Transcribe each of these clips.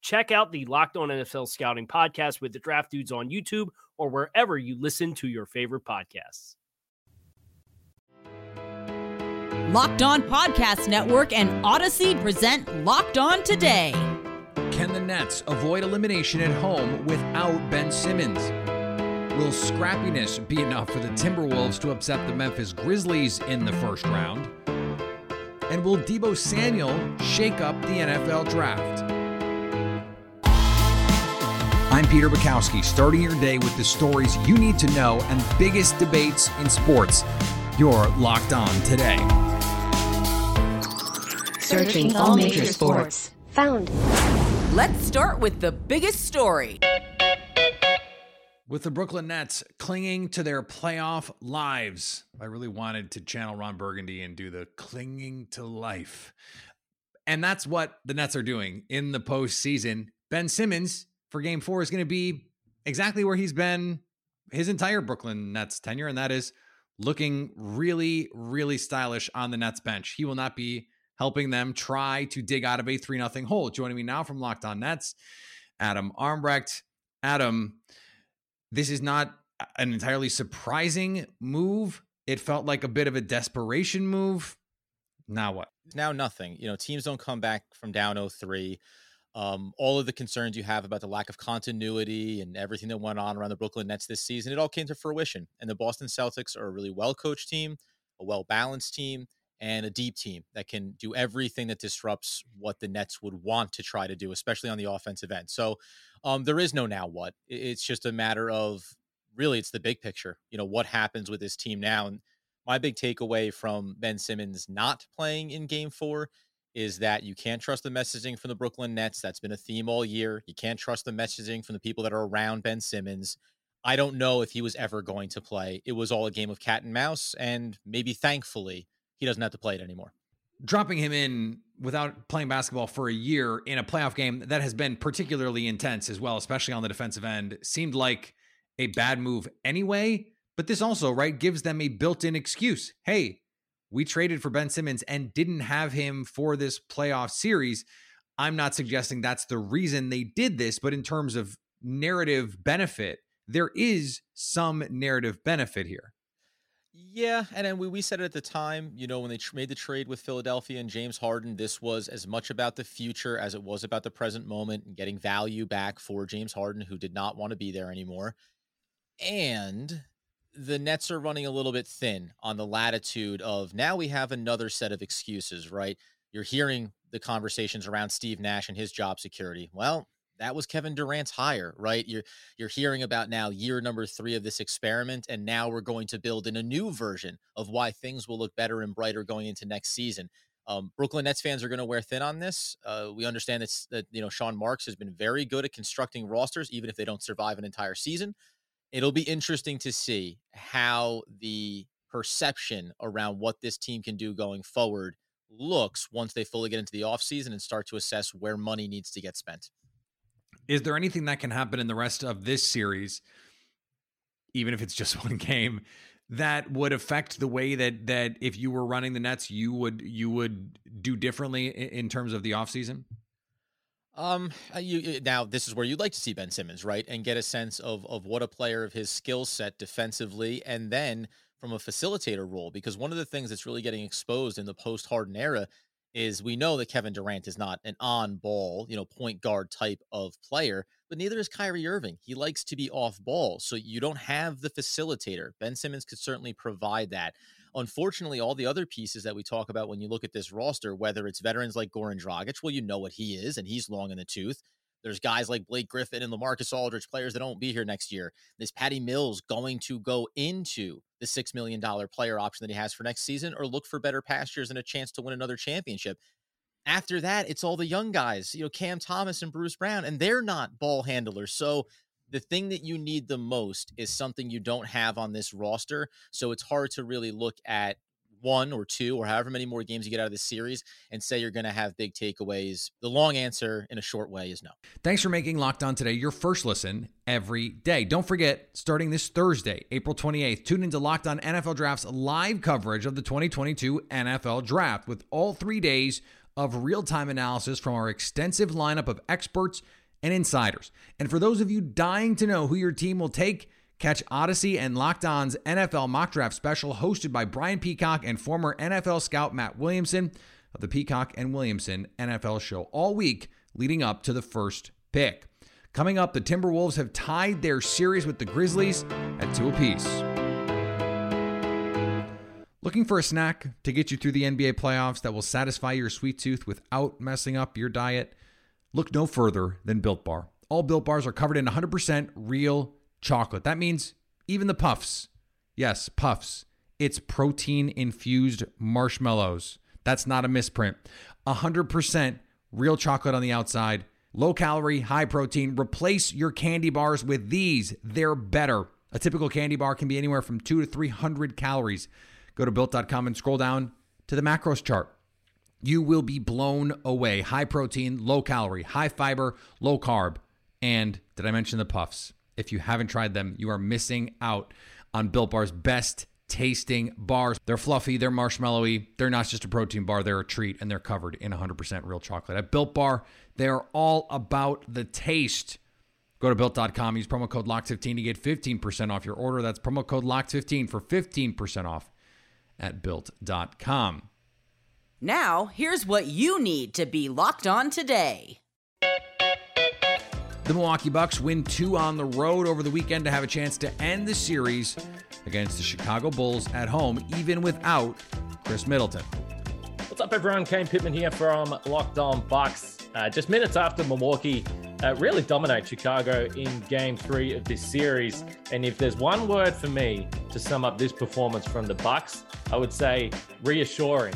Check out the Locked On NFL Scouting podcast with the Draft Dudes on YouTube or wherever you listen to your favorite podcasts. Locked On Podcast Network and Audacy present Locked On Today. Can the Nets avoid elimination at home without Ben Simmons? Will scrappiness be enough for the Timberwolves to upset the Memphis Grizzlies in the first round? And will Deebo Samuel shake up the NFL draft? I'm Peter Bukowski, starting your day with the stories you need to know and biggest debates in sports. You're locked on today. Searching all major sports. Found. Let's start with the biggest story. With the Brooklyn Nets clinging to their playoff lives. I really wanted to channel Ron Burgundy and do the clinging to life. And that's what the Nets are doing in the postseason. Ben Simmons for game four is going to be exactly where he's been his entire Brooklyn Nets tenure, and that is looking really, really stylish on the Nets bench. He will not be helping them try to dig out of a 3 0 hole. Joining me now from Locked On Nets, Adam Armbrecht. Adam, this is not an entirely surprising move. It felt like a bit of a desperation move. Now what? Now nothing. You know, teams don't come back from down 0-3 um, all of the concerns you have about the lack of continuity and everything that went on around the Brooklyn Nets this season, it all came to fruition. And the Boston Celtics are a really well coached team, a well balanced team, and a deep team that can do everything that disrupts what the Nets would want to try to do, especially on the offensive end. So um, there is no now what. It's just a matter of really, it's the big picture. You know, what happens with this team now? And my big takeaway from Ben Simmons not playing in game four is that you can't trust the messaging from the Brooklyn Nets. That's been a theme all year. You can't trust the messaging from the people that are around Ben Simmons. I don't know if he was ever going to play. It was all a game of cat and mouse, and maybe thankfully he doesn't have to play it anymore. Dropping him in without playing basketball for a year in a playoff game that has been particularly intense as well, especially on the defensive end, seemed like a bad move anyway. But this also, right, gives them a built in excuse. Hey, we traded for Ben Simmons and didn't have him for this playoff series. I'm not suggesting that's the reason they did this, but in terms of narrative benefit, there is some narrative benefit here. Yeah, and then we, we said it at the time, you know, when they tr- made the trade with Philadelphia and James Harden, this was as much about the future as it was about the present moment and getting value back for James Harden, who did not want to be there anymore. And the Nets are running a little bit thin on the latitude of now we have another set of excuses, right? You're hearing the conversations around Steve Nash and his job security. Well, that was Kevin Durant's hire, right? You're you're hearing about now year number 3 of this experiment and now we're going to build in a new version of why things will look better and brighter going into next season. Um, Brooklyn Nets fans are going to wear thin on this. Uh, we understand that, that you know Sean Marks has been very good at constructing rosters, even if they don't survive an entire season it'll be interesting to see how the perception around what this team can do going forward looks once they fully get into the offseason and start to assess where money needs to get spent. Is there anything that can happen in the rest of this series, even if it's just one game, that would affect the way that that if you were running the Nets, you would you would do differently in, in terms of the offseason? Um, uh, you now this is where you'd like to see Ben Simmons, right, and get a sense of of what a player of his skill set defensively, and then from a facilitator role, because one of the things that's really getting exposed in the post Harden era is we know that Kevin Durant is not an on ball, you know, point guard type of player, but neither is Kyrie Irving. He likes to be off ball, so you don't have the facilitator. Ben Simmons could certainly provide that. Unfortunately, all the other pieces that we talk about when you look at this roster, whether it's veterans like Goran Dragic, well, you know what he is, and he's long in the tooth. There's guys like Blake Griffin and LaMarcus Aldridge, players that won't be here next year. Is Patty Mills going to go into the $6 million player option that he has for next season or look for better pastures and a chance to win another championship? After that, it's all the young guys, you know, Cam Thomas and Bruce Brown, and they're not ball handlers. So the thing that you need the most is something you don't have on this roster. So it's hard to really look at one or two or however many more games you get out of this series and say you're going to have big takeaways. The long answer in a short way is no. Thanks for making Locked On Today your first listen every day. Don't forget, starting this Thursday, April 28th, tune into Locked On NFL Draft's live coverage of the 2022 NFL Draft with all three days of real time analysis from our extensive lineup of experts and insiders. And for those of you dying to know who your team will take, catch Audacy and Locked On's NFL Mock Draft Special hosted by Brian Peacock and former NFL scout Matt Williamson of the Peacock and Williamson NFL show all week leading up to the first pick. Coming up, the Timberwolves have tied their series with the Grizzlies at two apiece. Looking for a snack to get you through the NBA playoffs that will satisfy your sweet tooth without messing up your diet? Look no further than Built Bar. All Built Bars are covered in 100% real chocolate. That means even the puffs. Yes, puffs. It's protein infused marshmallows. That's not a misprint. 100% real chocolate on the outside, low calorie, high protein. Replace your candy bars with these. They're better. A typical candy bar can be anywhere from 2 to 300 calories. Go to built.com and scroll down to the macros chart. You will be blown away. High protein, low calorie, high fiber, low carb. And did I mention the puffs? If you haven't tried them, you are missing out on Built Bar's best tasting bars. They're fluffy, they're marshmallowy, they're not just a protein bar, they're a treat, and they're covered in 100% real chocolate. At Built Bar, they're all about the taste. Go to built.com, use promo code LOCK15 to get 15% off your order. That's promo code LOCK15 for 15% off at built.com. Now, here's what you need to be locked on today. The Milwaukee Bucks win two on the road over the weekend to have a chance to end the series against the Chicago Bulls at home, even without Khris Middleton. What's up, everyone? Kane Pittman here from Locked On Bucks. Uh, just minutes after Milwaukee uh, really dominate Chicago in game three of this series. And if there's one word for me to sum up this performance from the Bucks, I would say reassuring.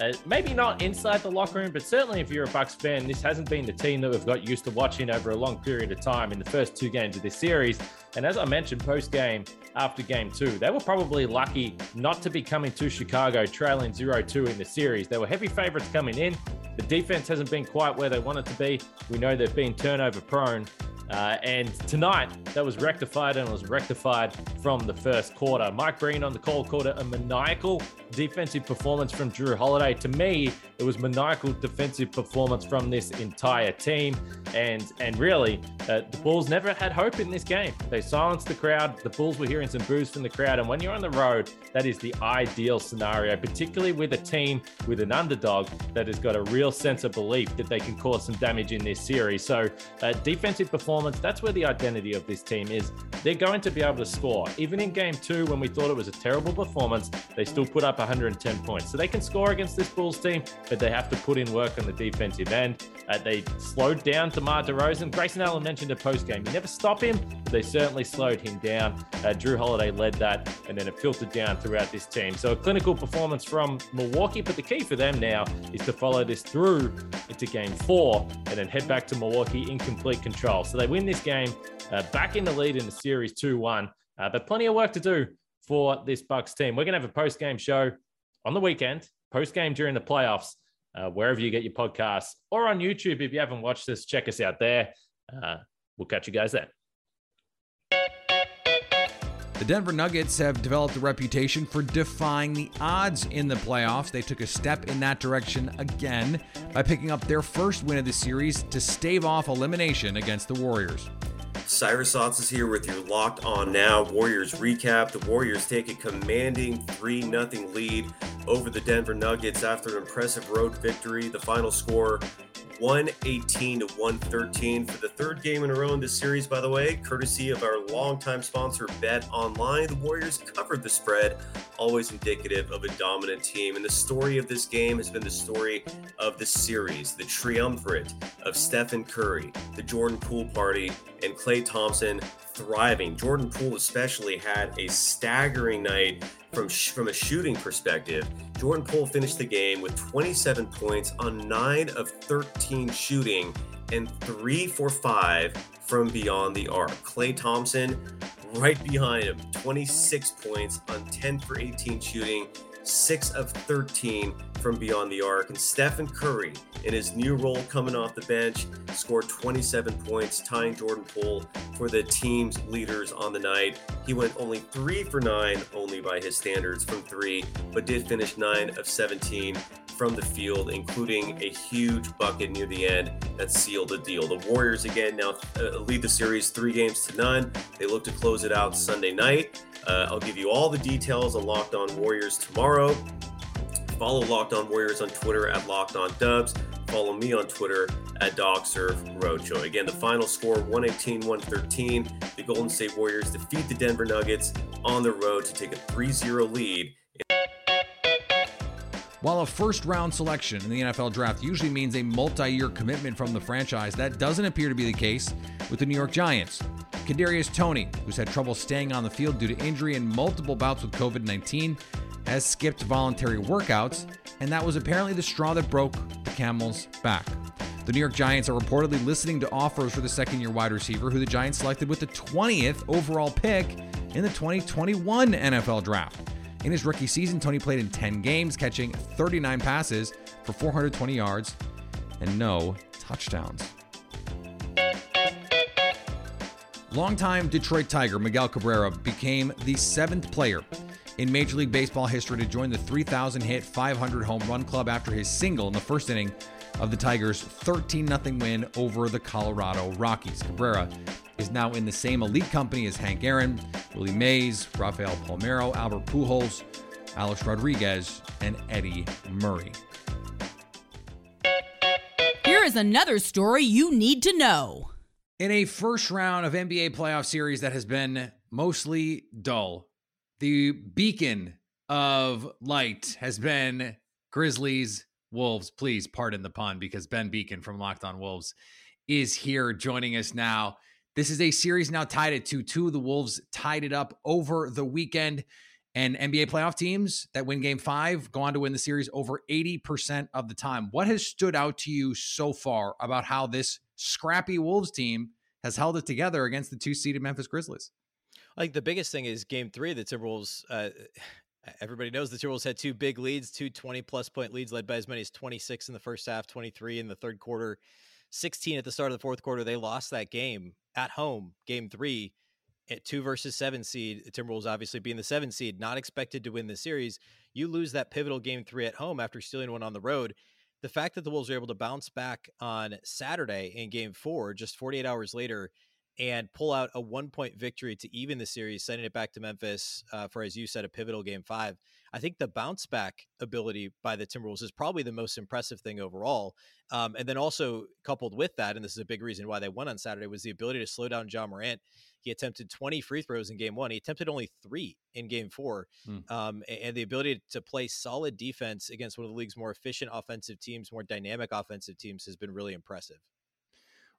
Uh, maybe not inside the locker room, but certainly if you're a Bucks fan, this hasn't been the team that we've got used to watching over a long period of time in the first two games of this series. And as I mentioned post game, after game two, they were probably lucky not to be coming to Chicago trailing 0 2 in the series. They were heavy favorites coming in. The defense hasn't been quite where they want it to be. We know they've been turnover prone. Uh, and tonight, that was rectified and was rectified from the first quarter. Mike Breen on the call called it a maniacal defensive performance from Jrue Holiday. To me, it was maniacal defensive performance from this entire team. And and really, uh, the Bulls never had hope in this game. They silenced the crowd. The Bulls were hearing some boos from the crowd. And when you're on the road, that is the ideal scenario, particularly with a team with an underdog that has got a real sense of belief that they can cause some damage in this series. So, uh, defensive performance, that's where the identity of this team is. They're going to be able to score. Even in game two, when we thought it was a terrible performance, they still put up 110 points. So they can score against this Bulls team, but they have to put in work on the defensive end. Uh, they slowed down DeMar DeRozan. Grayson Allen mentioned a post game. You never stop him, they certainly slowed him down. Uh, Jrue Holiday led that, and then it filtered down throughout this team. So a clinical performance from Milwaukee, but the key for them now is to follow this through into game four and then head back to Milwaukee in complete control. So they win this game, uh, back in the lead in the series 2 1. Uh, but plenty of work to do for this Bucks team. We're going to have a post game show on the weekend, post game during the playoffs, uh, wherever you get your podcasts, or on YouTube. If you haven't watched this, check us out there. Uh, we'll catch you guys then. The The Denver Nuggets have developed a reputation for defying the odds in the playoffs. They took a step in that direction again by picking up their first win of the series to stave off elimination against the Warriors. Cyrus Sauce is here with your Locked On Now Warriors recap. The Warriors take a commanding 3 0 lead over the Denver Nuggets after an impressive road victory. The final score 118 to 113 for the third game in a row in this series, by the way, courtesy of our longtime sponsor, Bet Online. The Warriors covered the spread, always indicative of a dominant team. And the story of this game has been the story of the series, the triumvirate of Stephen Curry, the Jordan Poole party, and Klay Thompson thriving. Jordan Poole especially had a staggering night from sh- from a shooting perspective. Jordan Poole finished the game with 27 points on 9 of 13 shooting and 3 for 5 from beyond the arc. Klay Thompson right behind him, 26 points on 10 for 18 shooting 6 of 13 from beyond the arc. And Stephen Curry, in his new role coming off the bench, scored 27 points, tying Jordan Poole for the team's leaders on the night. He went only 3 for 9, only by his standards from 3, but did finish 9 of 17 from the field, including a huge bucket near the end that sealed the deal. The Warriors again now uh, lead the series three games to none. They look to close it out Sunday night. Uh, I'll give you all the details on Locked On Warriors tomorrow. Follow Locked On Warriors on Twitter at Locked On Dubs. Follow me on Twitter at Dogsurf Roadshow. Again, the final score 118 113. The Golden State Warriors defeat the Denver Nuggets on the road to take a 3 0 lead. While a first round selection in the NFL draft usually means a multi year commitment from the franchise, that doesn't appear to be the case with the New York Giants. Kadarius Toney, who's had trouble staying on the field due to injury and multiple bouts with COVID 19, has skipped voluntary workouts, and that was apparently the straw that broke the camel's back. The New York Giants are reportedly listening to offers for the second year wide receiver, who the Giants selected with the 20th overall pick in the 2021 NFL draft. In his rookie season, Toney played in 10 games, catching 39 passes for 420 yards and no touchdowns. Longtime Detroit Tiger Miguel Cabrera became the seventh player in Major League Baseball history to join the 3,000 hit, 500 home run club after his single in the first inning of the Tigers' 13 0 win over the Colorado Rockies. Cabrera is now in the same elite company as Hank Aaron, Willie Mays, Rafael Palmeiro, Albert Pujols, Alex Rodriguez, and Eddie Murray. Here is another story you need to know. In a first round of NBA playoff series that has been mostly dull, the beacon of light has been Grizzlies Wolves. Please pardon the pun because Ben Beecken from Locked On Wolves is here joining us now. This is a series now tied at 2 2. The Wolves tied it up over the weekend. And NBA playoff teams that win game five go on to win the series over 80% of the time. What has stood out to you so far about how this scrappy Wolves team has held it together against the two seeded Memphis Grizzlies? I think the biggest thing is game three, the Timberwolves. Uh, everybody knows the Timberwolves had two big leads, two 20 plus point leads, led by as many as 26 in the first half, 23 in the third quarter, 16 at the start of the fourth quarter. They lost that game at home, game three, at two versus seven seed. The Timberwolves obviously being the seven seed, not expected to win the series. You lose that pivotal game three at home after stealing one on the road. The fact that the Wolves are able to bounce back on Saturday in game four, just 48 hours later, and pull out a one point victory to even the series, sending it back to Memphis uh, for, as you said, a pivotal game five. I think the bounce back ability by the Timberwolves is probably the most impressive thing overall. Um, and then also coupled with that, and this is a big reason why they won on Saturday, was the ability to slow down Ja Morant. He attempted 20 free throws in game one. He attempted only three in game four. Hmm. Um, and the ability to play solid defense against one of the league's more efficient offensive teams, more dynamic offensive teams has been really impressive.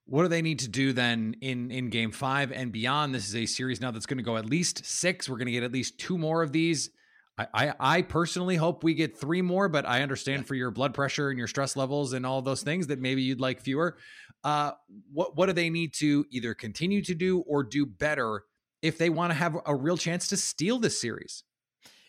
What do they need to do then in in game five and beyond? This is a series now that's going to go at least six. We're going to get at least two more of these. I, I, I personally hope we get three more, but I understand for your blood pressure and your stress levels and all those things that maybe you'd like fewer. Uh, what what do they need to either continue to do or do better if they want to have a real chance to steal this series?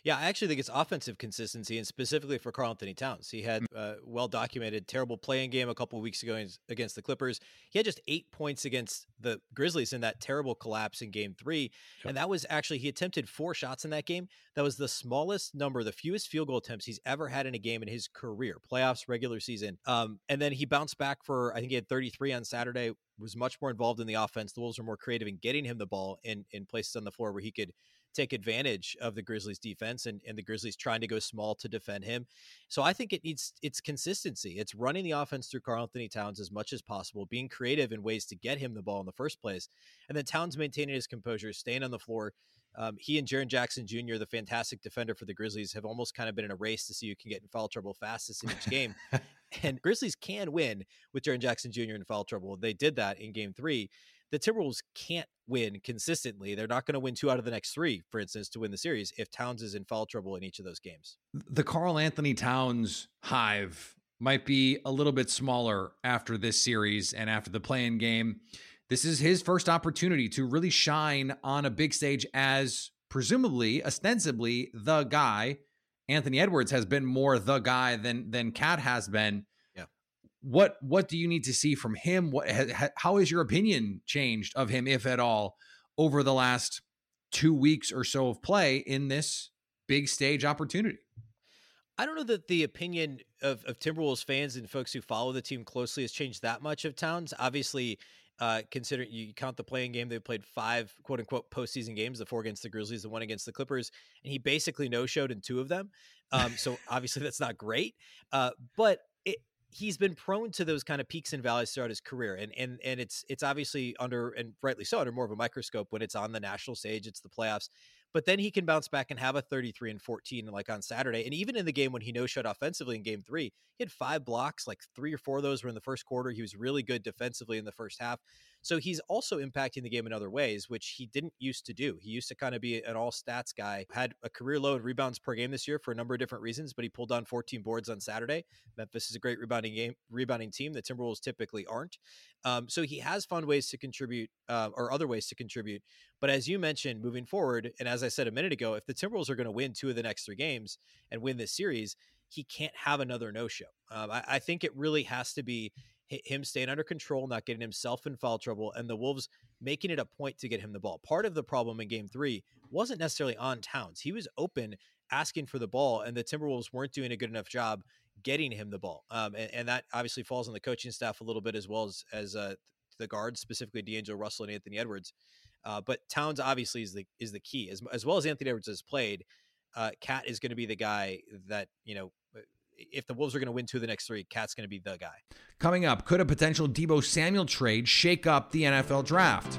Yeah, I actually think it's offensive consistency, and specifically for Karl-Anthony Towns. He had Mm. uh, well documented terrible playing game a couple weeks ago against- against the Clippers. He had just eight points against the Grizzlies in that terrible collapse in Game Three, and that was actually he attempted four shots in that game. That was the smallest number, the fewest field goal attempts he's ever had in a game in his career, playoffs, regular season. Um, and then he bounced back for I think he had 33 on Saturday. Was much more involved in the offense. The Wolves were more creative in getting him the ball in in places on the floor where he could take advantage of the Grizzlies defense and, and the Grizzlies trying to go small to defend him. So I think it needs it's consistency. It's running the offense through Karl-Anthony Towns as much as possible, being creative in ways to get him the ball in the first place. And then Towns maintaining his composure, staying on the floor. Um, he and Jaren Jackson Jr., the fantastic defender for the Grizzlies, have almost kind of been in a race to see who can get in foul trouble fastest in each game. and Grizzlies can win with Jaren Jackson Jr. in foul trouble. They did that in game three. The Timberwolves can't win consistently. They're not going to win two out of the next three, for instance, to win the series if Towns is in foul trouble in each of those games. the Karl-Anthony Towns hive might be a little bit smaller after this series and after the play-in game. This is his first opportunity to really shine on a big stage as presumably, ostensibly, the guy. Anthony Edwards has been more the guy than than Cat has been. What what do you need to see from him? What ha, how has your opinion changed of him, if at all, over the last two weeks or so of play in this big stage opportunity? I don't know that the opinion of, of Timberwolves fans and folks who follow the team closely has changed that much of Towns. Obviously, uh, considering you count the play-in game, they played five quote unquote postseason games, the four against the Grizzlies, the one against the Clippers, and he basically no showed in two of them. Um, so obviously that's not great. Uh, but he's been prone to those kind of peaks and valleys throughout his career. And and and it's it's obviously under and rightly so under more of a microscope when it's on the national stage, it's the playoffs. But then he can bounce back and have a 33 and 14 like on Saturday. And even in the game when he no showed offensively in game three, he had five blocks, like three or four of those were in the first quarter. He was really good defensively in the first half. So he's also impacting the game in other ways, which he didn't used to do. He used to kind of be an all stats guy, had a career low in rebounds per game this year for a number of different reasons, but he pulled down 14 boards on Saturday. Memphis is a great rebounding game, rebounding team. The Timberwolves typically aren't. Um, so he has found ways to contribute uh, or other ways to contribute. But as you mentioned, moving forward, and as I said a minute ago, if the Timberwolves are going to win two of the next three games and win this series, he can't have another no show. Um, I, I think it really has to be him staying under control, not getting himself in foul trouble, and the Wolves making it a point to get him the ball. Part of the problem in game three wasn't necessarily on Towns. He was open asking for the ball, and the Timberwolves weren't doing a good enough job getting him the ball. Um, and, and that obviously falls on the coaching staff a little bit as well as, as uh, the guards, specifically D'Angelo Russell and Anthony Edwards. Uh, but Towns obviously is the is the key as as well as Anthony Edwards has played. Uh, Cat is going to be the guy that you know. If the Wolves are going to win two of the next three, Cat's going to be the guy. Coming up, could a potential Deebo Samuel trade shake up the NFL draft?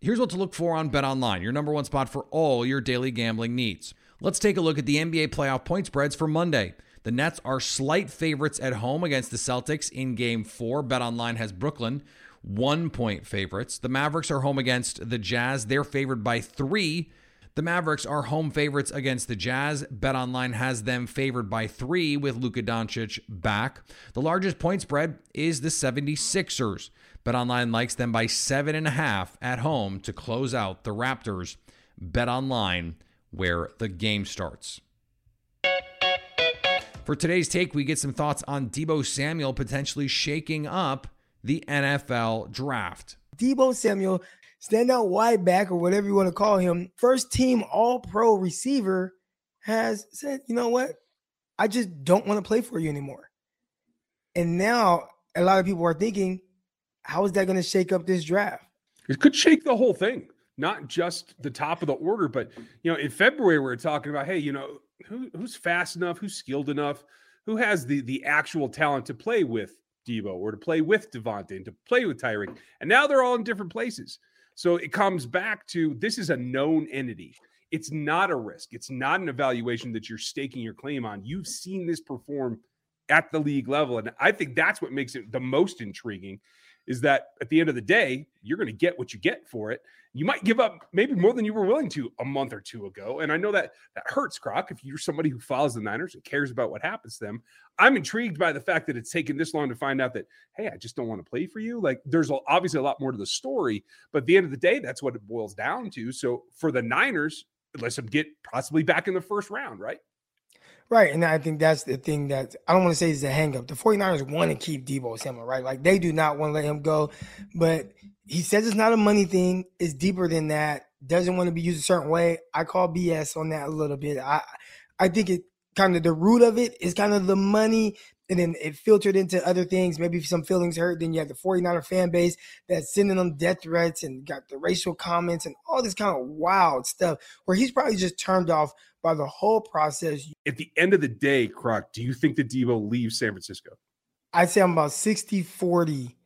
Here's what to look for on Bet Online, your number one spot for all your daily gambling needs. Let's take a look at the NBA playoff point spreads for Monday. The Nets are slight favorites at home against the Celtics in game four. Bet Online has Brooklyn one point favorites. The Mavericks are home against the Jazz. They're favored by three. The Mavericks are home favorites against the Jazz. BetOnline has them favored by three with Luka Doncic back. The largest point spread is the 76ers. BetOnline likes them by seven and a half at home to close out the Raptors. BetOnline, where the game starts. For today's take, we get some thoughts on Deebo Samuel potentially shaking up the NFL draft. Deebo Samuel, standout wide back or whatever you want to call him, first team all pro receiver, has said, you know what? I just don't want to play for you anymore. And now a lot of people are thinking, how is that going to shake up this draft? It could shake the whole thing, not just the top of the order, but you know, in February we are talking about, hey, you know, who, who's fast enough, who's skilled enough, who has the the actual talent to play with Deebo or to play with Davante and to play with Tyreek. And now they're all in different places. So it comes back to this is a known entity. It's not a risk. It's not an evaluation that you're staking your claim on. You've seen this perform at the league level. And I think that's what makes it the most intriguing. Is that at the end of the day, you're going to get what you get for it. You might give up maybe more than you were willing to a month or two ago. And I know that that hurts, Croc, if you're somebody who follows the Niners and cares about what happens to them. I'm intrigued by the fact that it's taken this long to find out that, hey, I just don't want to play for you. Like there's obviously a lot more to the story, but at the end of the day, that's what it boils down to. So for the Niners, let's them get possibly back in the first round, right? Right. And I think that's the thing that I don't want to say is a hangup. The 49ers want to keep Deebo Samuel, right? Like they do not want to let him go. But he says it's not a money thing, it's deeper than that. Doesn't want to be used a certain way. I call BS on that a little bit. I I think it kind of the root of it is kind of the money and then it filtered into other things. Maybe some feelings hurt. Then you have the 49er fan base that's sending them death threats and got the racial comments and all this kind of wild stuff where he's probably just turned off by the whole process. At the end of the day, Croc, do you think that Deebo leaves San Francisco? I'd say I'm about 60 40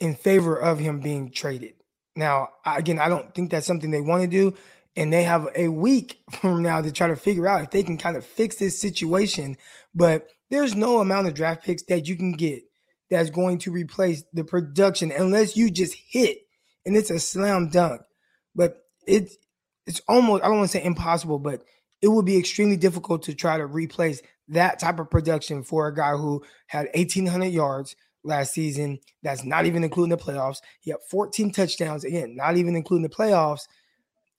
in favor of him being traded. Now, again, I don't think that's something they want to do. And they have a week from now to try to figure out if they can kind of fix this situation. But there's no amount of draft picks that you can get that's going to replace the production unless you just hit and it's a slam dunk. But it's it's almost I don't want to say impossible, but it would be extremely difficult to try to replace that type of production for a guy who had 1800 yards last season. That's not even including the playoffs. He had 14 touchdowns again, not even including the playoffs.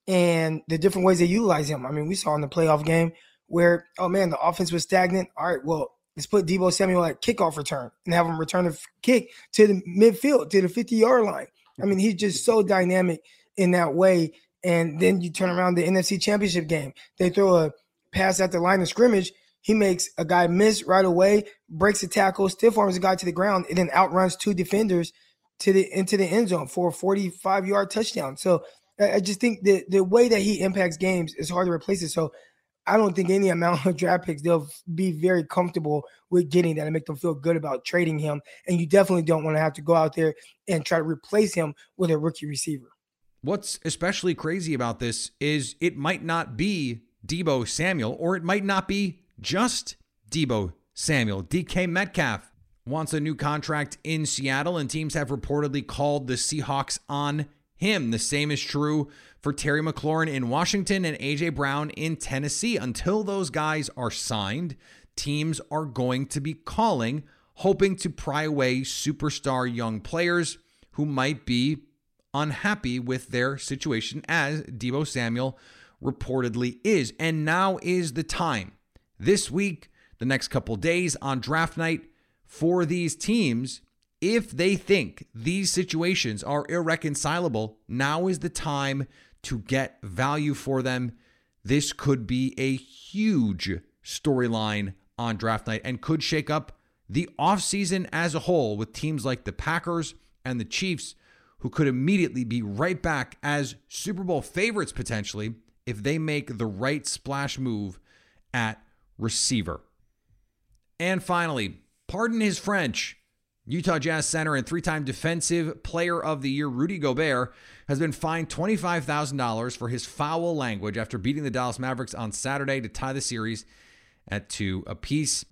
And the different ways they utilize him. I mean, we saw in the playoff game where, oh man, the offense was stagnant. All right, well, Let's put Deebo Samuel at kickoff return and have him return a kick to the midfield, to the 50 yard line. I mean, he's just so dynamic in that way. And then you turn around the NFC championship game. They throw a pass at the line of scrimmage. He makes a guy miss right away, breaks a tackle, stiff arms a guy to the ground, and then outruns two defenders to the into the end zone for a 45 yard touchdown. So I just think the the way that he impacts games is hard to replace it. So I don't think any amount of draft picks they'll be very comfortable with getting that and make them feel good about trading him. And you definitely don't want to have to go out there and try to replace him with a rookie receiver. What's especially crazy about this is it might not be Deebo Samuel, or it might not be just Deebo Samuel. DK Metcalf wants a new contract in Seattle, and teams have reportedly called the Seahawks on him. The same is true for Terry McLaurin in Washington and AJ Brown in Tennessee. Until those guys are signed, teams are going to be calling, hoping to pry away superstar young players who might be unhappy with their situation, as Deebo Samuel reportedly is. And now is the time. This week, the next couple days on draft night for these teams if they think these situations are irreconcilable, now is the time to get value for them. This could be a huge storyline on draft night and could shake up the offseason as a whole with teams like the Packers and the Chiefs, who could immediately be right back as Super Bowl favorites potentially if they make the right splash move at receiver. And finally, pardon his French. Utah Jazz center and three time defensive player of the year Rudy Gobert has been fined $25,000 for his foul language after beating the Dallas Mavericks on Saturday to tie the series at two apiece.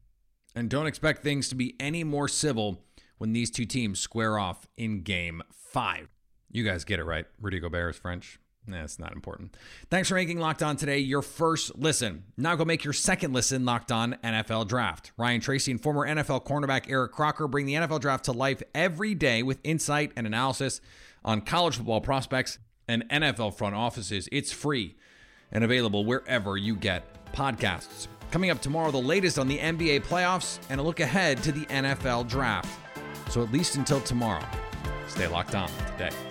And don't expect things to be any more civil when these two teams square off in game five. You guys get it right. Rudy Gobert is French. Nah, it's not important. Thanks for making Locked On today your first listen. Now go make your second listen Locked On NFL Draft. Ryan Tracy and former NFL cornerback Eric Crocker bring the NFL Draft to life every day with insight and analysis on college football prospects and NFL front offices. It's free and available wherever you get podcasts. Coming up tomorrow, the latest on the NBA playoffs and a look ahead to the NFL Draft. So at least until tomorrow, stay locked on today.